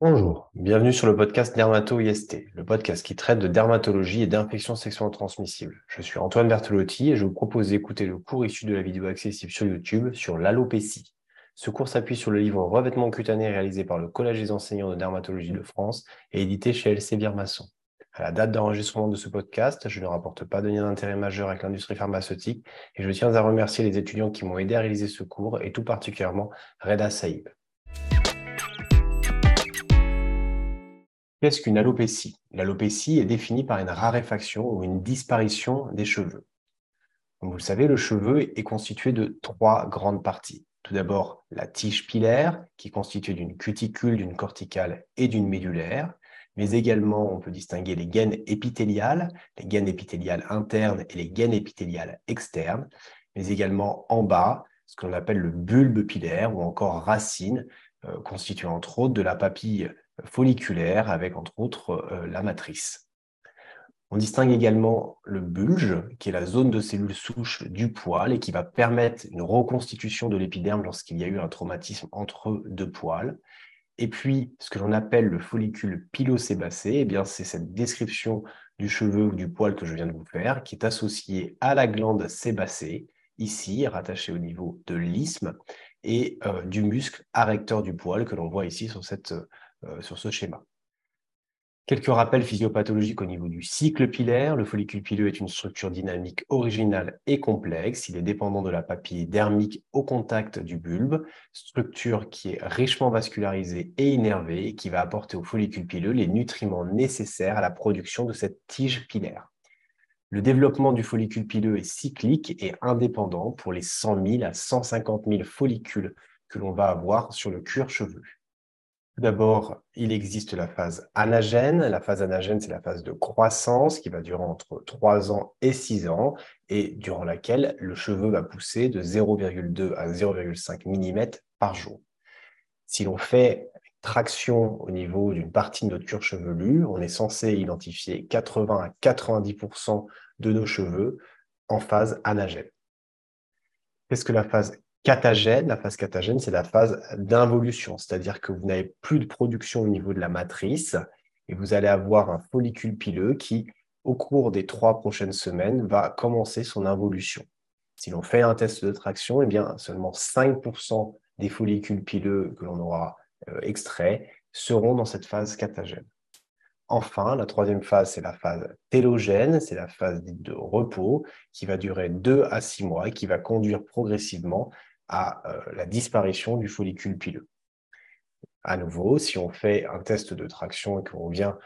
Bonjour, bienvenue sur le podcast Dermato-IST, le podcast qui traite de dermatologie et d'infections sexuellement transmissibles. Je suis Antoine Bertolotti et je vous propose d'écouter le cours issu de la vidéo accessible sur YouTube sur l'alopécie. Ce cours s'appuie sur le livre Revêtement cutané réalisé par le Collège des enseignants de dermatologie de France et édité chez LC Masson. À la date d'enregistrement de ce podcast, je ne rapporte pas de lien d'intérêt majeur avec l'industrie pharmaceutique et je tiens à remercier les étudiants qui m'ont aidé à réaliser ce cours et tout particulièrement Reda Saïb. Qu'est-ce qu'une alopécie? L'alopécie est définie par une raréfaction ou une disparition des cheveux. Comme vous le savez, le cheveu est constitué de trois grandes parties. Tout d'abord, la tige pilaire, qui est constituée d'une cuticule, d'une corticale et d'une médulaire. Mais également, on peut distinguer les gaines épithéliales, les gaines épithéliales internes et les gaines épithéliales externes. Mais également en bas, ce qu'on appelle le bulbe pilaire ou encore racine, euh, constituée entre autres de la papille folliculaire avec entre autres euh, la matrice. On distingue également le bulge, qui est la zone de cellules souches du poil et qui va permettre une reconstitution de l'épiderme lorsqu'il y a eu un traumatisme entre deux poils. Et puis, ce que l'on appelle le follicule pilosébacé, eh bien, c'est cette description du cheveu ou du poil que je viens de vous faire, qui est associée à la glande sébacée, ici, rattachée au niveau de l'isthme, et euh, du muscle arrecteur du poil que l'on voit ici sur cette euh, sur ce schéma. Quelques rappels physiopathologiques au niveau du cycle pilaire. Le follicule pileux est une structure dynamique originale et complexe. Il est dépendant de la papille dermique au contact du bulbe, structure qui est richement vascularisée et innervée et qui va apporter au follicule pileux les nutriments nécessaires à la production de cette tige pilaire. Le développement du follicule pileux est cyclique et indépendant pour les 100 000 à 150 000 follicules que l'on va avoir sur le cuir chevelu. D'abord, il existe la phase anagène. La phase anagène, c'est la phase de croissance qui va durer entre 3 ans et 6 ans et durant laquelle le cheveu va pousser de 0,2 à 0,5 mm par jour. Si l'on fait traction au niveau d'une partie de notre cuir chevelu, on est censé identifier 80 à 90% de nos cheveux en phase anagène. Qu'est-ce que la phase catagène. La phase catagène, c'est la phase d'involution, c'est-à-dire que vous n'avez plus de production au niveau de la matrice et vous allez avoir un follicule pileux qui, au cours des trois prochaines semaines, va commencer son involution. Si l'on fait un test de traction, eh bien, seulement 5% des follicules pileux que l'on aura euh, extraits seront dans cette phase catagène. Enfin, la troisième phase, c'est la phase télogène, c'est la phase de repos qui va durer 2 à 6 mois et qui va conduire progressivement à euh, la disparition du follicule pileux. À nouveau, si on fait un test de traction et qu'on vient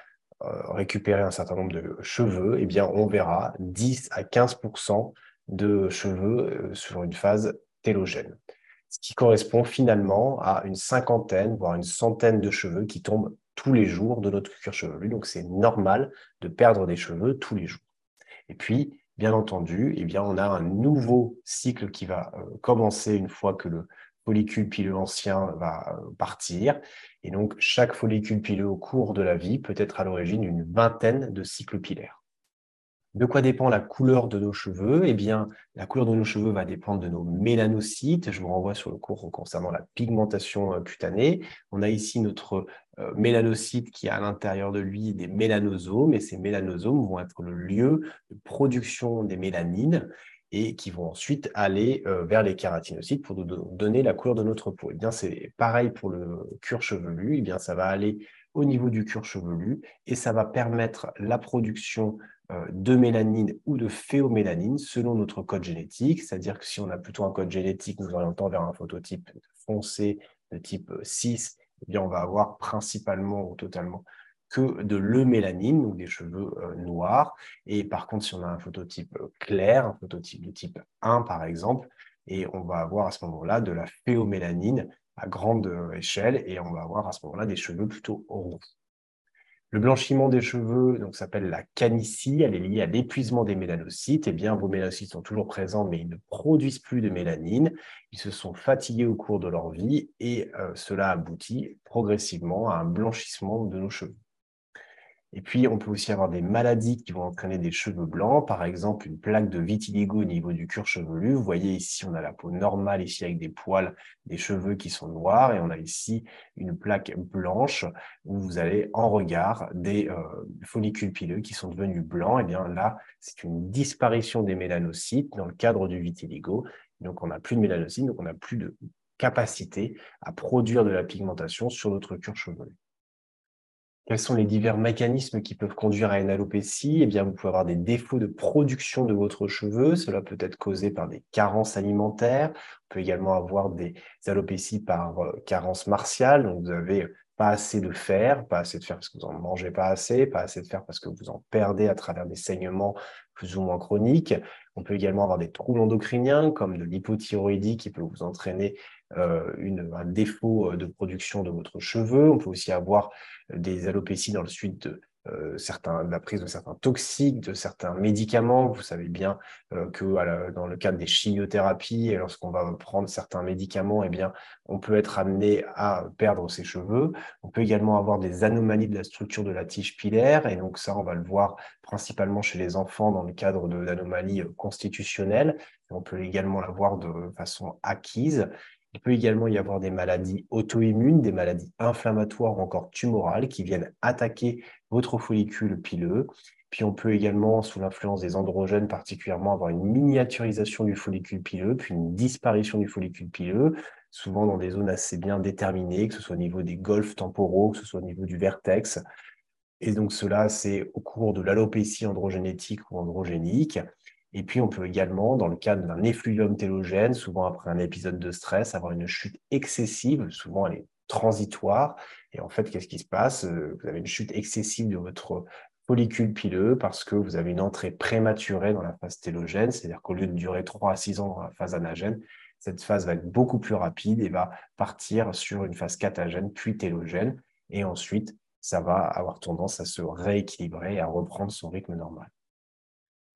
euh, récupérer un certain nombre de cheveux, eh bien, on verra 10 à 15% de cheveux euh, sur une phase télogène, ce qui correspond finalement à une cinquantaine, voire une centaine de cheveux qui tombent tous les jours de notre cuir chevelu. Donc, c'est normal de perdre des cheveux tous les jours. Et puis, bien entendu, eh bien, on a un nouveau cycle qui va euh, commencer une fois que le follicule pileux ancien va euh, partir. Et donc, chaque follicule pileux au cours de la vie peut être à l'origine d'une vingtaine de cycles pilaires. De quoi dépend la couleur de nos cheveux? Eh bien, la couleur de nos cheveux va dépendre de nos mélanocytes. Je vous renvoie sur le cours concernant la pigmentation euh, cutanée. On a ici notre euh, mélanocyte qui a à l'intérieur de lui des mélanosomes, et ces mélanosomes vont être le lieu de production des mélanines et qui vont ensuite aller euh, vers les kératinocytes pour nous donner la couleur de notre peau. Eh bien, c'est pareil pour le cuir chevelu. Eh bien, ça va aller au niveau du cuir chevelu et ça va permettre la production euh, de mélanine ou de phéomélanine selon notre code génétique. C'est-à-dire que si on a plutôt un code génétique nous orientant vers un phototype foncé de type 6, eh on va avoir principalement ou totalement que de l'eumélanine, ou des cheveux euh, noirs. Et par contre, si on a un phototype clair, un phototype de type 1 par exemple, et on va avoir à ce moment-là de la phéomélanine à grande euh, échelle et on va avoir à ce moment-là des cheveux plutôt roux. Le blanchiment des cheveux donc s'appelle la canicie, elle est liée à l'épuisement des mélanocytes. Eh bien, vos mélanocytes sont toujours présents, mais ils ne produisent plus de mélanine. Ils se sont fatigués au cours de leur vie et euh, cela aboutit progressivement à un blanchissement de nos cheveux. Et puis, on peut aussi avoir des maladies qui vont entraîner des cheveux blancs, par exemple une plaque de vitiligo au niveau du cuir chevelu. Vous voyez ici, on a la peau normale ici avec des poils, des cheveux qui sont noirs, et on a ici une plaque blanche où vous avez en regard des euh, follicules pileux qui sont devenus blancs. Et bien là, c'est une disparition des mélanocytes dans le cadre du vitiligo. Donc, on n'a plus de mélanocytes, donc on n'a plus de capacité à produire de la pigmentation sur notre cuir chevelu. Quels sont les divers mécanismes qui peuvent conduire à une alopécie? Eh bien, vous pouvez avoir des défauts de production de votre cheveu. Cela peut être causé par des carences alimentaires. On peut également avoir des alopécies par euh, carence martiale. Donc, vous avez pas assez de fer, pas assez de fer parce que vous en mangez pas assez, pas assez de fer parce que vous en perdez à travers des saignements plus ou moins chroniques. On peut également avoir des troubles endocriniens comme de l'hypothyroïdie qui peut vous entraîner une, un défaut euh, de production de votre cheveu. On peut aussi avoir des alopécies dans le suite de, euh, certains, la prise de certains toxiques, de certains médicaments. Vous savez bien que dans le cadre des chimiothérapies, lorsqu'on va prendre certains médicaments, eh bien, on peut être amené à perdre ses cheveux. On peut également avoir des anomalies de la structure de la tige pilaire, et donc ça, on va le voir principalement chez les enfants dans le cadre d'anomalies constitutionnelles. On peut également l'avoir de façon acquise. Il peut également y avoir des maladies auto-immunes, des maladies inflammatoires ou encore tumorales qui viennent attaquer votre follicule pileux. Puis on peut également, sous l'influence des androgènes particulièrement, avoir une miniaturisation du follicule pileux, puis une disparition du follicule pileux, souvent dans des zones assez bien déterminées, que ce soit au niveau des golfs temporaux, que ce soit au niveau du vertex. Et donc cela, c'est au cours de l'alopécie androgénétique ou androgénique. Et puis, on peut également, dans le cadre d'un effluvium télogène, souvent après un épisode de stress, avoir une chute excessive, souvent elle est transitoire. Et en fait, qu'est-ce qui se passe? Euh, Vous avez une chute excessive de votre follicule pileux parce que vous avez une entrée prématurée dans la phase télogène, c'est-à-dire qu'au lieu de durer 3 à 6 ans dans la phase anagène, cette phase va être beaucoup plus rapide et va partir sur une phase catagène puis télogène. Et ensuite, ça va avoir tendance à se rééquilibrer et à reprendre son rythme normal.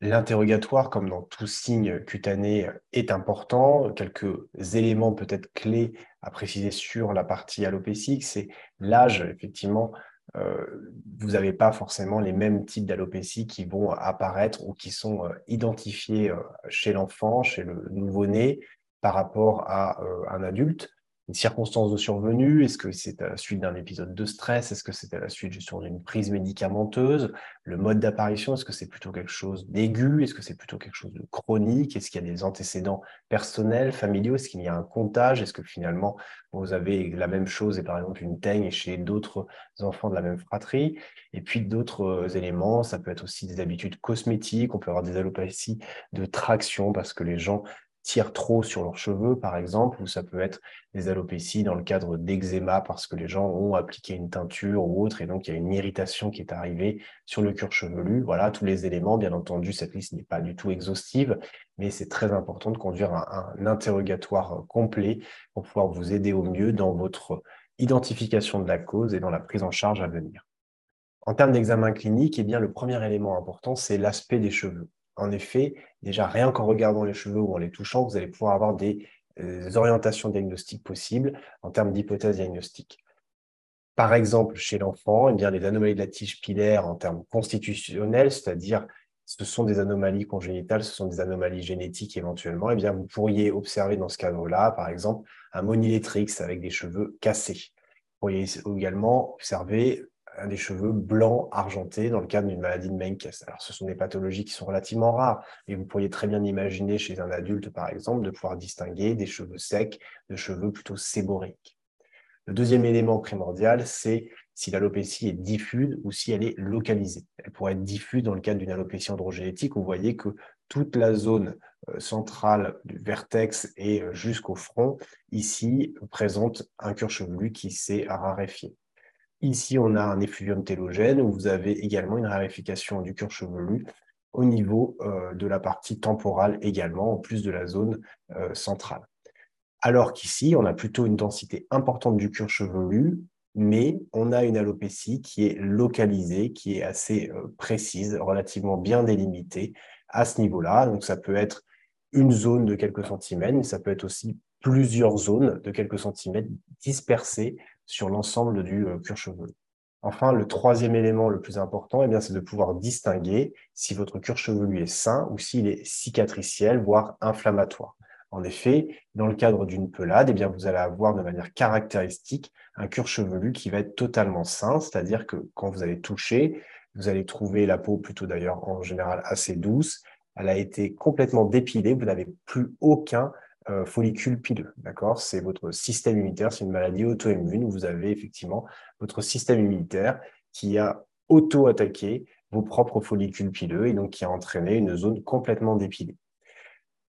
L'interrogatoire, comme dans tout signe cutané, est important. Quelques éléments peut-être clés à préciser sur la partie alopécique, c'est l'âge. Effectivement, euh, vous n'avez pas forcément les mêmes types d'alopécie qui vont apparaître ou qui sont euh, identifiés euh, chez l'enfant, chez le nouveau-né, par rapport à un adulte une circonstance de survenue? Est-ce que c'est à la suite d'un épisode de stress? Est-ce que c'est à la suite justement d'une prise médicamenteuse? Le mode d'apparition, est-ce que c'est plutôt quelque chose d'aigu? Est-ce que c'est plutôt quelque chose de chronique? Est-ce qu'il y a des antécédents personnels, familiaux? Est-ce qu'il y a un comptage? Est-ce que finalement vous avez la même chose et par exemple une teigne chez d'autres enfants de la même fratrie? Et puis d'autres euh, éléments, ça peut être aussi des habitudes cosmétiques, on peut avoir des allopathies de traction parce que les gens tirent trop sur leurs cheveux, par exemple, ou ça peut être des alopécies dans le cadre d'eczéma parce que les gens ont appliqué une teinture ou autre, et donc il y a une irritation qui est arrivée sur le cuir chevelu. Voilà, tous les éléments. Bien entendu, cette liste n'est pas du tout exhaustive, mais c'est très important de conduire un, un, interrogatoire complet pour pouvoir vous aider au mieux dans votre identification de la cause et dans la prise en charge à venir. En termes d'examen clinique, eh bien, le premier élément important, c'est l'aspect des cheveux en effet, déjà rien qu'en regardant les cheveux ou en les touchant, vous allez pouvoir avoir des euh, orientations diagnostiques possibles en termes d'hypothèses diagnostiques. Par exemple, chez l'enfant, eh les anomalies de la tige pilaire en termes constitutionnels, c'est-à-dire ce sont des anomalies congénitales, ce sont des anomalies génétiques éventuellement, eh bien, vous pourriez observer dans ce cadre-là, par exemple, un monilétrix avec des cheveux cassés. Vous pourriez également observer des cheveux blancs argentés dans le cadre d'une maladie de Menkes. Ce sont des pathologies qui sont relativement rares, et vous pourriez très bien imaginer chez un adulte, par exemple, de pouvoir distinguer des cheveux secs de cheveux plutôt séboriques. Le deuxième élément primordial, c'est si l'alopécie est diffuse ou si elle est localisée. Elle pourrait être diffuse dans le cadre d'une alopécie androgénétique. Vous voyez que toute la zone euh, centrale du vertex et euh, jusqu'au front, ici, présente un cuir chevelu qui s'est raréfié. Ici, on a un effluvium télogène où vous avez également une raréfication du cuir chevelu au niveau euh, de la partie temporale également, en plus de la zone euh, centrale. Alors qu'ici, on a plutôt une densité importante du cuir chevelu, mais on a une alopécie qui est localisée, qui est assez euh, précise, relativement bien délimitée à ce niveau-là. Donc ça peut être une zone de quelques centimètres, mais ça peut être aussi plusieurs zones de quelques centimètres dispersées sur l'ensemble du euh, cuir chevelu. Enfin, le troisième élément le plus important, eh c'est de pouvoir distinguer si votre cuir chevelu est sain ou s'il est cicatriciel, voire inflammatoire. En effet, dans le cadre d'une pelade, eh bien, vous allez avoir de manière caractéristique un cuir chevelu qui va être totalement sain, c'est-à-dire que quand vous allez toucher, vous allez trouver la peau plutôt d'ailleurs en général assez douce. Elle a été complètement dépilée, vous n'avez plus aucun euh, follicule pileux. D'accord? C'est votre système immunitaire, c'est une maladie auto-immune où vous avez effectivement votre système immunitaire qui a auto-attaqué vos propres follicules pileux et donc qui a entraîné une zone complètement dépilée.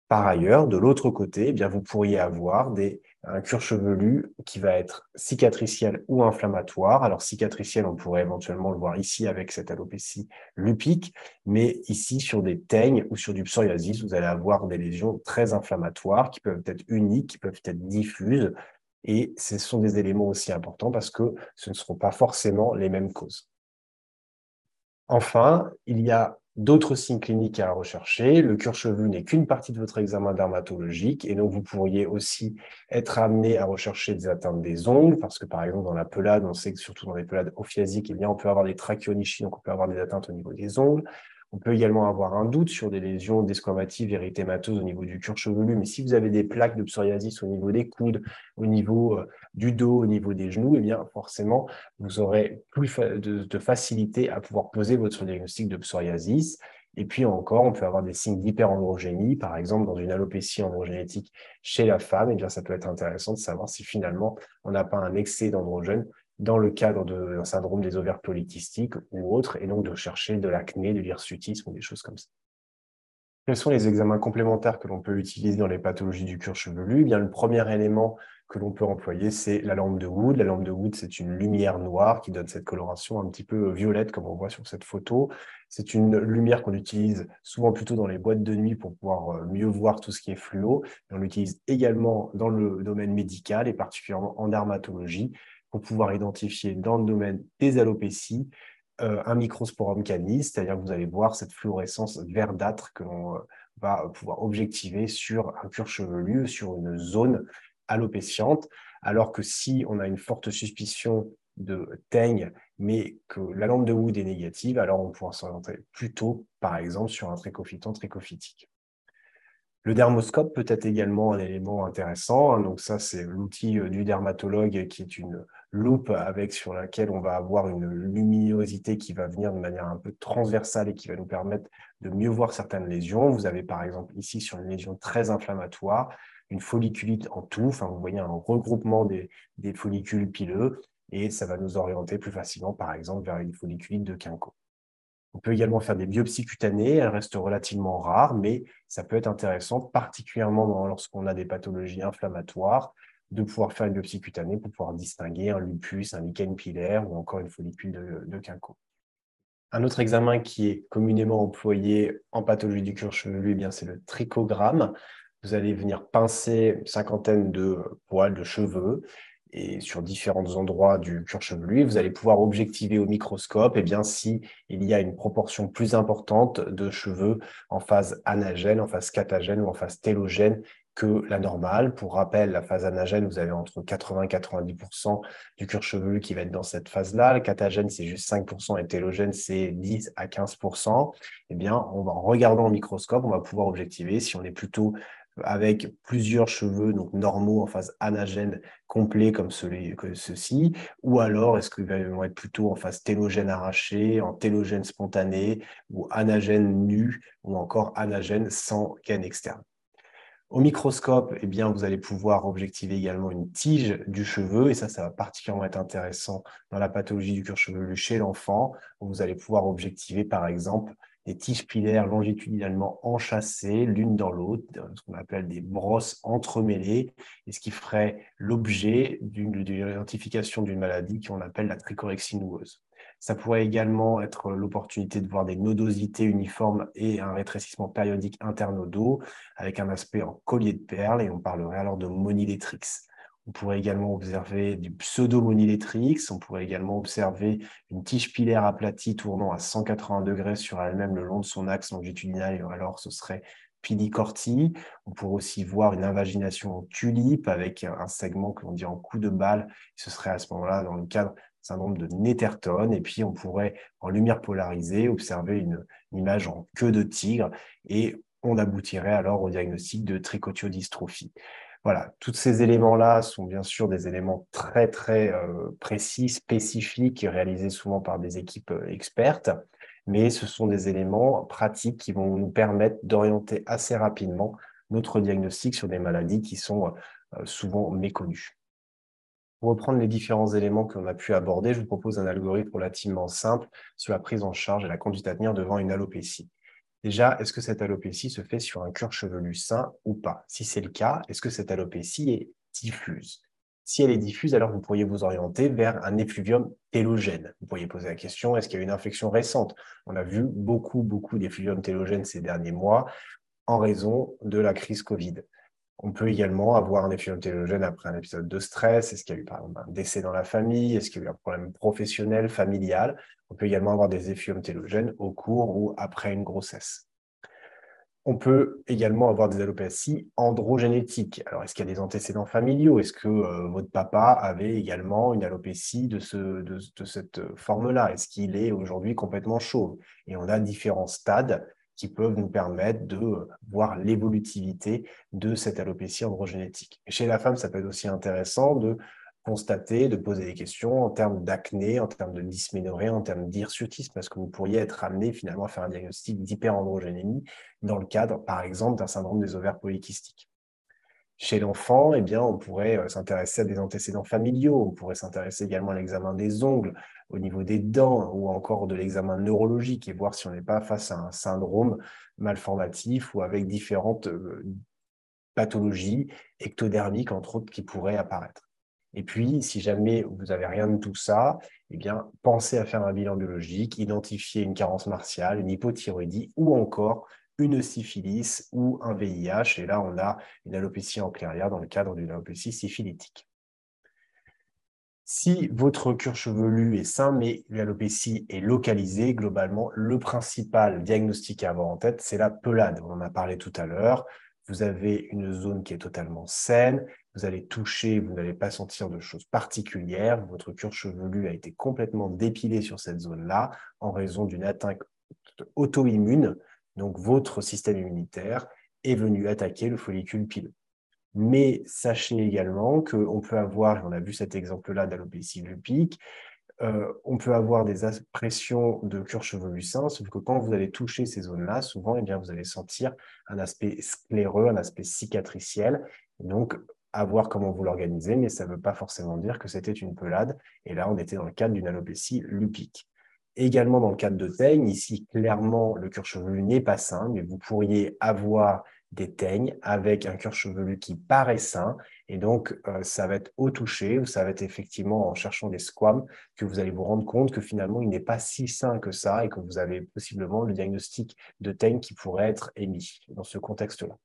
Par ailleurs, de l'autre côté, eh bien, vous pourriez avoir des, un cuir chevelu qui va être cicatriciel ou inflammatoire. Alors, cicatriciel, on pourrait éventuellement le voir ici avec cette alopécie lupique, mais ici, sur des teignes ou sur du psoriasis, vous allez avoir des lésions très inflammatoires qui peuvent être uniques, qui peuvent être diffuses. Et ce sont des éléments aussi importants parce que ce ne seront pas forcément les mêmes causes. Enfin, il y a d'autres signes cliniques à rechercher. Le cuir chevelu n'est qu'une partie de votre examen dermatologique et donc vous pourriez aussi être amené à rechercher des atteintes des ongles parce que par exemple dans la pelade, on sait que surtout dans les pelades ophiasiques, eh bien, on peut avoir des trachyonychies, donc on peut avoir des atteintes au niveau des ongles. On peut également avoir un doute sur des lésions desquamatives érythémateuses au niveau du cuir chevelu, mais si vous avez des plaques de psoriasis au niveau des coudes, au niveau euh, du dos, au niveau des genoux, eh bien forcément, vous aurez plus de, facilité à pouvoir poser votre diagnostic de psoriasis. Et puis encore, on peut avoir des signes d'hyperandrogénie, par exemple dans une alopécie androgénétique chez la femme, et eh ça peut être intéressant de savoir si finalement on n'a pas un excès d'androgène dans le cadre d'un syndrome des ovaires polykystiques ou autre, et donc de chercher de l'acné, de l'hirsutisme ou des choses comme ça. Quels sont les examens complémentaires que l'on peut utiliser dans les pathologies du cuir chevelu? Eh bien, Le premier élément que l'on peut employer, c'est la lampe de Wood. La lampe de Wood, c'est une lumière noire qui donne cette coloration un petit peu violette, comme on voit sur cette photo. C'est une lumière qu'on utilise souvent plutôt dans les boîtes de nuit pour pouvoir euh, mieux voir tout ce qui est fluo. on l'utilise également dans le domaine médical et particulièrement en dermatologie pouvoir identifier dans le domaine des alopécies euh, un microsporum canis, c'est-à-dire que vous allez voir cette fluorescence verdâtre que l'on euh, va pouvoir objectiver sur un cuir chevelu, sur une zone alopéciente, alors que si on a une forte suspicion de teigne, mais que la lampe de Wood est négative, alors on pourra s'orienter plutôt, par exemple, sur un trichophyton trichophytique. Le dermoscope peut être également un élément intéressant. Hein. donc ça, c'est l'outil euh, du dermatologue qui est une loupe avec sur laquelle on va avoir une luminosité qui va venir de manière un peu transversale et qui va nous permettre de mieux voir certaines lésions. Vous avez par exemple ici sur une lésion très inflammatoire, une folliculite en tout, enfin vous voyez un regroupement des, des follicules pileux et ça va nous orienter plus facilement par exemple vers une folliculite de quinco. On peut également faire des biopsies cutanées, elles restent relativement rares, mais ça peut être intéressant, particulièrement lorsqu'on a des pathologies inflammatoires, de pouvoir faire une biopsie cutanée pour pouvoir distinguer un lupus, un lichen pilaire ou encore une follicule de, quinco. Un autre examen qui est communément employé en pathologie du cuir chevelu, eh c'est le trichogramme. Vous allez venir pincer une cinquantaine de poils de cheveux et sur différents endroits du cuir chevelu, vous allez pouvoir objectiver au microscope eh bien, si il y a une proportion plus importante de cheveux en phase anagène, en phase catagène ou en phase télogène que la normale. Pour rappel, la phase anagène, vous avez entre 80 et 90% du cuir chevelu qui va être dans cette phase-là. Le catagène, c'est juste 5% et télogène, c'est 10 à 15%. Eh bien, en regardant au microscope, on va pouvoir objectiver si on est plutôt avec plusieurs cheveux donc normaux en phase anagène complet comme, celui, ceci, ou alors est-ce qu'ils vont être plutôt en phase télogène arraché, en télogène spontané, ou anagène nu, ou encore anagène sans gaine externe. Au microscope, eh bien, vous allez pouvoir objectiver également une tige du cheveu, et ça, ça va particulièrement être intéressant dans la pathologie du cuir chevelu chez l'enfant, où vous allez pouvoir objectiver, par exemple, des tiges pilaires longitudinalement enchâssées l'une dans l'autre, ce qu'on appelle des brosses entremêlées, et ce qui ferait l'objet d'une identification d'une maladie qu'on appelle la trichorexie noueuse. Ça pourrait également être l'opportunité de voir des nodosités uniformes et un rétrécissement périodique internodaux avec un aspect en collier de perles et on parlerait alors de monilétrix. On pourrait également observer du pseudomonilétrix, on pourrait également observer une tige pilaire aplatie tournant à 180 degrés sur elle-même le long de son axe longitudinal, et alors ce serait pidicortie. On pourrait aussi voir une invagination en tulipe avec un segment que l'on dit en coup de balle. Ce serait à ce moment-là dans le cadre syndrome de Netterton. Et puis, on pourrait, en lumière polarisée, observer une, image en queue de tigre et on aboutirait alors au diagnostic de trichotiodystrophie. Voilà, tous ces éléments-là sont bien sûr des éléments très, très euh, précis, spécifiques, réalisés souvent par des équipes euh, expertes, mais ce sont des éléments pratiques qui vont nous permettre d'orienter assez rapidement notre diagnostic sur des maladies qui sont euh, souvent méconnues. Pour reprendre les différents éléments qu'on a pu aborder, je vous propose un algorithme relativement simple sur la prise en charge et la conduite à tenir devant une alopécie. Déjà, est-ce que cette alopécie se fait sur un cuir chevelu sain ou pas? Si c'est le cas, est-ce que cette alopécie est diffuse? Si elle est diffuse, alors vous pourriez vous orienter vers un effluvium télogène. Vous pourriez poser la question, est-ce qu'il y a une infection récente? On a vu beaucoup, beaucoup d'effluvium télogènes ces derniers mois en raison de la crise Covid. On peut également avoir un effet télogène après un épisode de stress. Est-ce qu'il y a eu par exemple un décès dans la famille? Est-ce qu'il y a eu un problème professionnel, familial? On peut également avoir des effets télogènes au cours ou après une grossesse. On peut également avoir des allopathies androgénétiques. Alors, est-ce qu'il y a des antécédents familiaux? Est-ce que euh, votre papa avait également une alopécie de, de cette forme-là? Est-ce qu'il est aujourd'hui complètement chauve? Et on a différents stades qui peuvent nous permettre de voir l'évolutivité de cette alopécie androgénétique. Chez la femme, ça peut être aussi intéressant de constater, de poser des questions en termes d'acné, en termes de dysménorrhée, en termes d'hirsutisme, parce que vous pourriez être amené finalement à faire un diagnostic d'hyperandrogénémie dans le cadre, par exemple, d'un syndrome des ovaires polykystiques. Chez l'enfant, eh bien, on pourrait euh, s'intéresser à des antécédents familiaux, on pourrait s'intéresser également à l'examen des ongles, au niveau des dents ou encore de l'examen neurologique et voir si on n'est pas face à un syndrome malformatif ou avec différentes euh, pathologies ectodermiques, entre autres, qui pourraient apparaître. Et puis, si jamais vous n'avez rien de tout ça, eh bien, pensez à faire un bilan biologique, identifier une carence martiale, une hypothyroïdie ou encore une syphilis ou un VIH. Et là, on a une alopécie en clairière dans le cadre d'une alopécie syphilitique. Si votre cuir chevelu est sain, mais l'alopécie est localisée, globalement, le principal diagnostic à avoir en tête, c'est la pelade. On en a parlé tout à l'heure. Vous avez une zone qui est totalement saine, vous allez toucher, vous n'allez pas sentir de choses particulières. Votre cuir chevelu a été complètement dépilé sur cette zone-là en raison d'une atteinte auto-immune. Donc, votre système immunitaire est venu attaquer le follicule pileux. Mais sachez également qu'on peut avoir, et on a vu cet exemple-là d'alopécie lupique, euh, on peut avoir des impressions de cuir chevelu sain, sauf que quand vous allez toucher ces zones-là, souvent, eh bien, vous allez sentir un aspect scléreux, un aspect cicatriciel. donc, à voir comment vous l'organisez, mais ça ne veut pas forcément dire que c'était une pelade. Et là, on était dans le cadre d'une alopécie lupique. Également dans le cadre de teigne, ici, clairement, le cuir chevelu n'est pas sain, mais vous pourriez avoir des teignes avec un cuir chevelu qui paraît sain. Et donc, euh, ça va être au toucher ou ça va être effectivement en cherchant des squames que vous allez vous rendre compte que finalement, il n'est pas si sain que ça et que vous avez possiblement le diagnostic de teigne qui pourrait être émis dans ce contexte-là.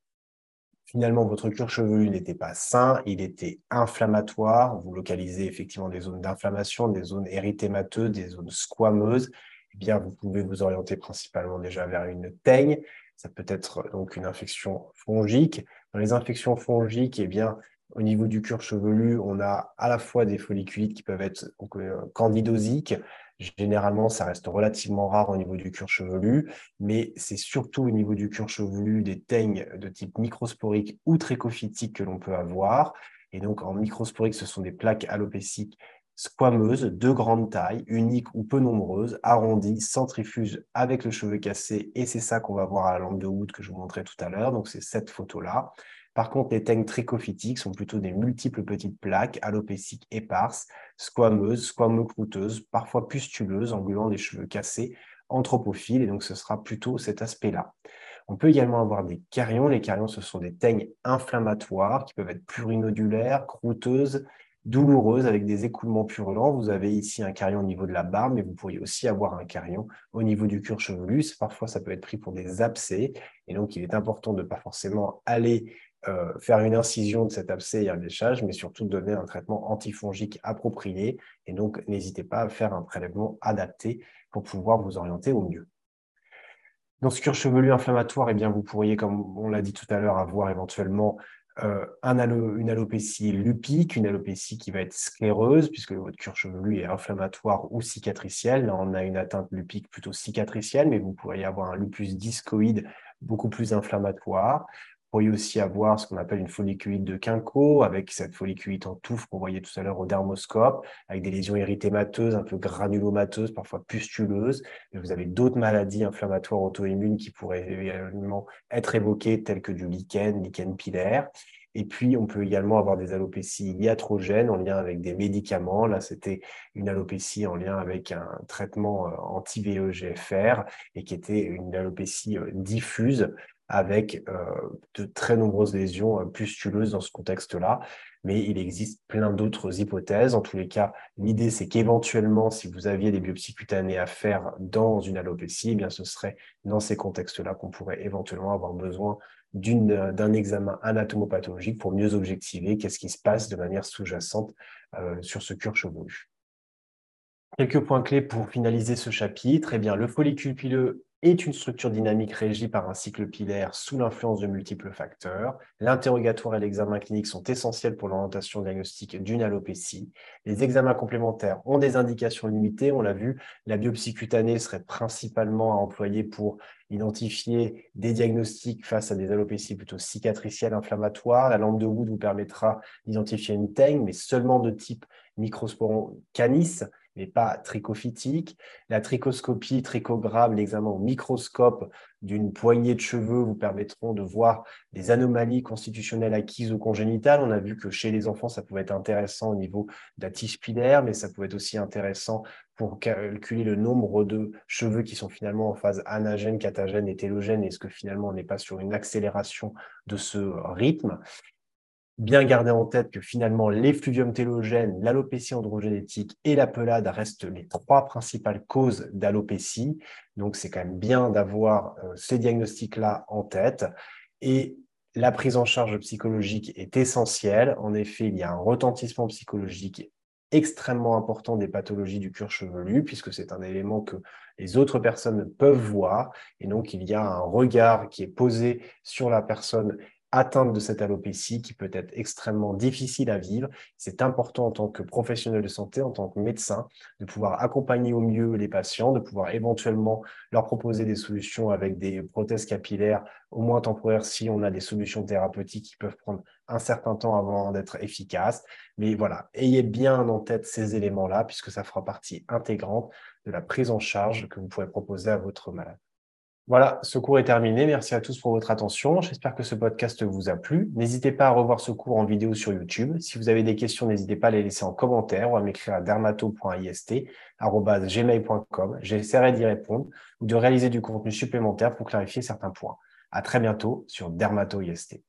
Finalement, votre cuir chevelu n'était pas sain, il était inflammatoire. Vous localisez effectivement des zones d'inflammation, des zones érythémateuses, des zones squameuses. Eh bien, vous pouvez vous orienter principalement déjà vers une teigne. Ça peut être donc une infection fongique. Dans les infections fongiques, eh bien, au niveau du cuir chevelu, on a à la fois des folliculites qui peuvent être euh, candidosiques. Généralement, ça reste relativement rare au niveau du cuir chevelu, mais c'est surtout au niveau du cuir chevelu des teignes de type microsporique ou trichophytique que l'on peut avoir. Et donc, en microsporique, ce sont des plaques alopéciques squameuses de grande taille, uniques ou peu nombreuses, arrondies, centrifuges avec le cheveu cassé. Et c'est ça qu'on va voir à la lampe de Wood que je vous montrais tout à l'heure. Donc, c'est cette photo-là. Par contre, les teignes trichophytiques sont plutôt des multiples petites plaques alopéciques éparses, squameuses, squameux-croûteuses, parfois pustuleuses, engulant des cheveux cassés, anthropophiles. Et donc, ce sera plutôt cet aspect-là. On peut également avoir des carions. Les carions, ce sont des teignes inflammatoires qui peuvent être plurinodulaires, croûteuses, douloureuse avec des écoulements purulents. Vous avez ici un carillon au niveau de la barbe, mais vous pourriez aussi avoir un carillon au niveau du cuir chevelu. Parfois, ça peut être pris pour des abcès. Et donc, il est important de ne pas forcément aller euh, faire une incision de cet abcès et un léchage, mais surtout de donner un traitement antifongique approprié. Et donc, n'hésitez pas à faire un prélèvement adapté pour pouvoir vous orienter au mieux. Dans ce cuir chevelu inflammatoire, eh bien, vous pourriez, comme on l'a dit tout à l'heure, avoir éventuellement euh, un une alopécie lupique, une alopécie qui va être scléreuse, puisque votre cuir chevelu est inflammatoire ou cicatriciel. Là, on a une atteinte lupique plutôt cicatricielle, mais vous pourriez avoir un lupus discoïde beaucoup plus inflammatoire pourriez aussi avoir ce qu'on appelle une folliculite de Quinco, avec cette folliculite en touffe qu'on voyait tout à l'heure au dermoscope, avec des lésions érythémateuses, un peu granulomateuses, parfois pustuleuses. Mais vous avez d'autres maladies inflammatoires auto-immunes qui pourraient également être évoquées, telles que du lichen, lichen pilaire. Et puis, on peut également avoir des alopécies iatrogènes en lien avec des médicaments. Là, c'était une alopécie en lien avec un traitement euh, anti-VEGFR et qui était une alopécie euh, diffuse avec euh, de très nombreuses lésions euh, pustuleuses dans ce contexte-là. Mais il existe plein d'autres hypothèses. En tous les cas, l'idée, c'est qu'éventuellement, si vous aviez des biopsies cutanées à faire dans une alopécie, eh ce serait dans ces contextes-là qu'on pourrait éventuellement avoir besoin d'un examen anatomopathologique pour mieux objectiver qu'est-ce qui se passe de manière sous-jacente euh, sur ce cuir chevelu. Quelques points clés pour finaliser ce chapitre. Eh bien, le follicule pileux est une structure dynamique régie par un cycle pilaire sous l'influence de multiples facteurs. L'interrogatoire et l'examen clinique sont essentiels pour l'orientation diagnostique d'une alopécie. Les examens complémentaires ont des indications limitées. On l'a vu, la biopsie cutanée serait principalement à employer pour identifier des diagnostics face à des alopécies plutôt cicatricielles inflammatoires. La lampe de Wood vous permettra d'identifier une teigne, mais seulement de type microsporon canis mais pas tricophytique. La tricoscopie, trichogramme, l'examen au microscope d'une poignée de cheveux vous permettront de voir des anomalies constitutionnelles acquises ou congénitales. On a vu que chez les enfants, ça pouvait être intéressant au niveau de la tige pilaire, mais ça pouvait être aussi intéressant pour calculer le nombre de cheveux qui sont finalement en phase anagène, catagène et télogène. Est-ce que finalement on n'est pas sur une accélération de ce rythme bien garder en tête que finalement l'effluvium télogène, l'alopécie androgénétique et la pelade restent les trois principales causes d'alopécie. Donc c'est quand même bien d'avoir euh, ces diagnostics-là en tête. Et la prise en charge psychologique est essentielle. En effet, il y a un retentissement psychologique extrêmement important des pathologies du cuir chevelu, puisque c'est un élément que les autres personnes peuvent voir. Et donc, il y a un regard qui est posé sur la personne atteinte de cette alopécie qui peut être extrêmement difficile à vivre. C'est important en tant que professionnel de santé, en tant que médecin, de pouvoir accompagner au mieux les patients, de pouvoir éventuellement leur proposer des solutions avec des prothèses capillaires, au moins temporaires si on a des solutions thérapeutiques qui peuvent prendre un certain temps avant d'être efficaces. Mais voilà, ayez bien en tête ces éléments-là, puisque ça fera partie intégrante de la prise en charge que vous pourrez proposer à votre malade. Voilà, ce cours est terminé. Merci à tous pour votre attention. J'espère que ce podcast vous a plu. N'hésitez pas à revoir ce cours en vidéo sur YouTube. Si vous avez des questions, n'hésitez pas à les laisser en commentaire ou à m'écrire à dermato.ist.gmail.com. J'essaierai d'y répondre ou de réaliser du contenu supplémentaire pour clarifier certains points. À très bientôt sur Dermato IST.